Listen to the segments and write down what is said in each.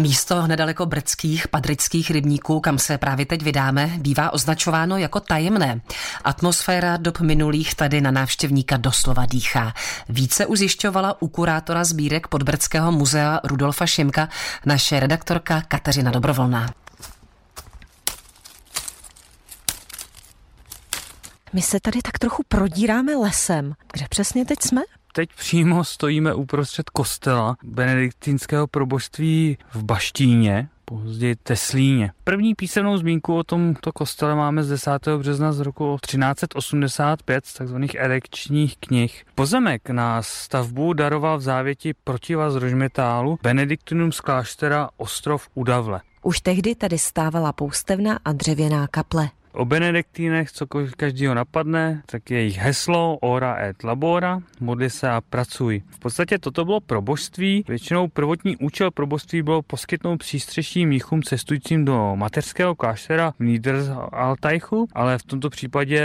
Místo nedaleko brdských padrických rybníků, kam se právě teď vydáme, bývá označováno jako tajemné. Atmosféra dob minulých tady na návštěvníka doslova dýchá. Více už zjišťovala u kurátora sbírek Podbrdského muzea Rudolfa Šimka naše redaktorka Kateřina Dobrovolná. My se tady tak trochu prodíráme lesem. Kde přesně teď jsme? Teď přímo stojíme uprostřed kostela benediktinského probožství v Baštíně, později Teslíně. První písemnou zmínku o tomto kostele máme z 10. března z roku 1385 z tzv. erekčních knih. Pozemek na stavbu daroval v závěti protiva z Rožmetálu Benediktinum z kláštera Ostrov Udavle. Už tehdy tady stávala poustevna a dřevěná kaple. O benediktínech, co každýho napadne, tak je jejich heslo ora et labora, modli se a pracuj. V podstatě toto bylo probožství. Většinou prvotní účel probožství bylo poskytnout přístřeší míchům cestujícím do mateřského kláštera v Niederalteichu, ale v tomto případě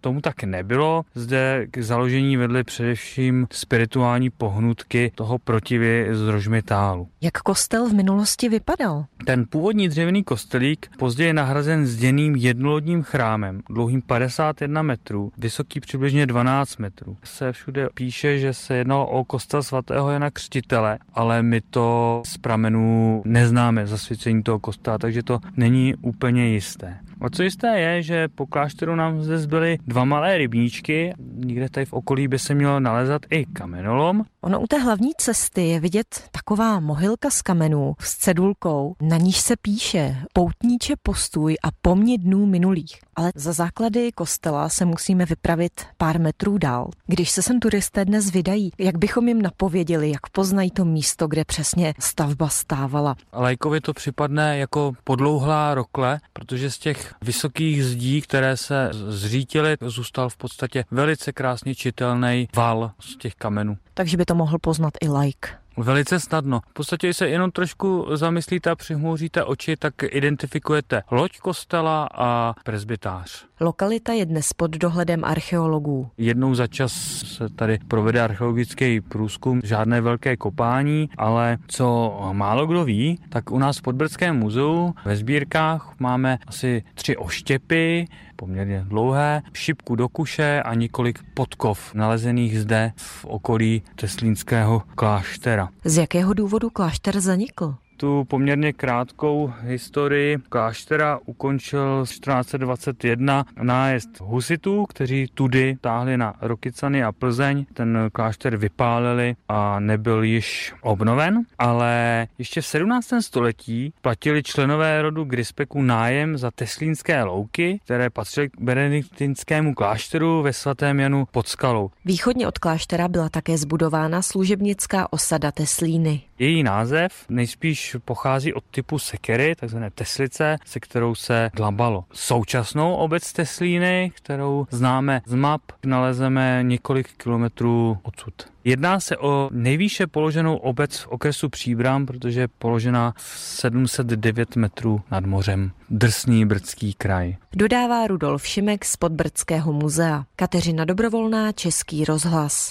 tomu tak nebylo. Zde k založení vedly především spirituální pohnutky toho protivy z Rožmetálu. Jak kostel v minulosti vypadal? Ten původní dřevěný kostelík později nahrazen zděným jednolodním původním chrámem, dlouhým 51 metrů, vysoký přibližně 12 metrů. Se všude píše, že se jednalo o kostel svatého Jana Křtitele, ale my to z pramenů neznáme zasvěcení toho kostela, takže to není úplně jisté. O co jisté je, že po klášteru nám zde zbyly dva malé rybníčky, někde tady v okolí by se mělo nalezat i kamenolom. Ono u té hlavní cesty je vidět taková mohylka z kamenů s cedulkou, na níž se píše poutníče postuj a pomni dnů minulých. Ale za základy kostela se musíme vypravit pár metrů dál. Když se sem turisté dnes vydají, jak bychom jim napověděli, jak poznají to místo, kde přesně stavba stávala? Lajkovi to připadne jako podlouhlá rokle, protože z těch vysokých zdí, které se zřítily, zůstal v podstatě velice krásně čitelný val z těch kamenů. Takže by to mohl poznat i like. Velice snadno. V podstatě, se jenom trošku zamyslíte a přihmouříte oči, tak identifikujete loď kostela a prezbytář. Lokalita je dnes pod dohledem archeologů. Jednou za čas se tady provede archeologický průzkum, žádné velké kopání, ale co málo kdo ví, tak u nás v Podbrdském muzeu ve sbírkách máme asi tři oštěpy, poměrně dlouhé, šipku do kuše a několik podkov nalezených zde v okolí Teslínského kláštera. Z jakého důvodu klášter zanikl? Tu poměrně krátkou historii kláštera ukončil 1421 nájezd husitů, kteří tudy táhli na Rokycany a Plzeň. Ten klášter vypálili a nebyl již obnoven, ale ještě v 17. století platili členové rodu Grispeku nájem za teslínské louky, které patřily k benediktinskému klášteru ve svatém Janu pod skalou. Východně od kláštera byla také zbudována služebnická osada Teslíny. Její název nejspíš pochází od typu sekery, takzvané teslice, se kterou se dlabalo. Současnou obec Teslíny, kterou známe z map, nalezeme několik kilometrů odsud. Jedná se o nejvýše položenou obec v okresu Příbram, protože je položena v 709 metrů nad mořem. Drsný brdský kraj. Dodává Rudolf Šimek z Podbrdského muzea. Kateřina Dobrovolná, Český rozhlas.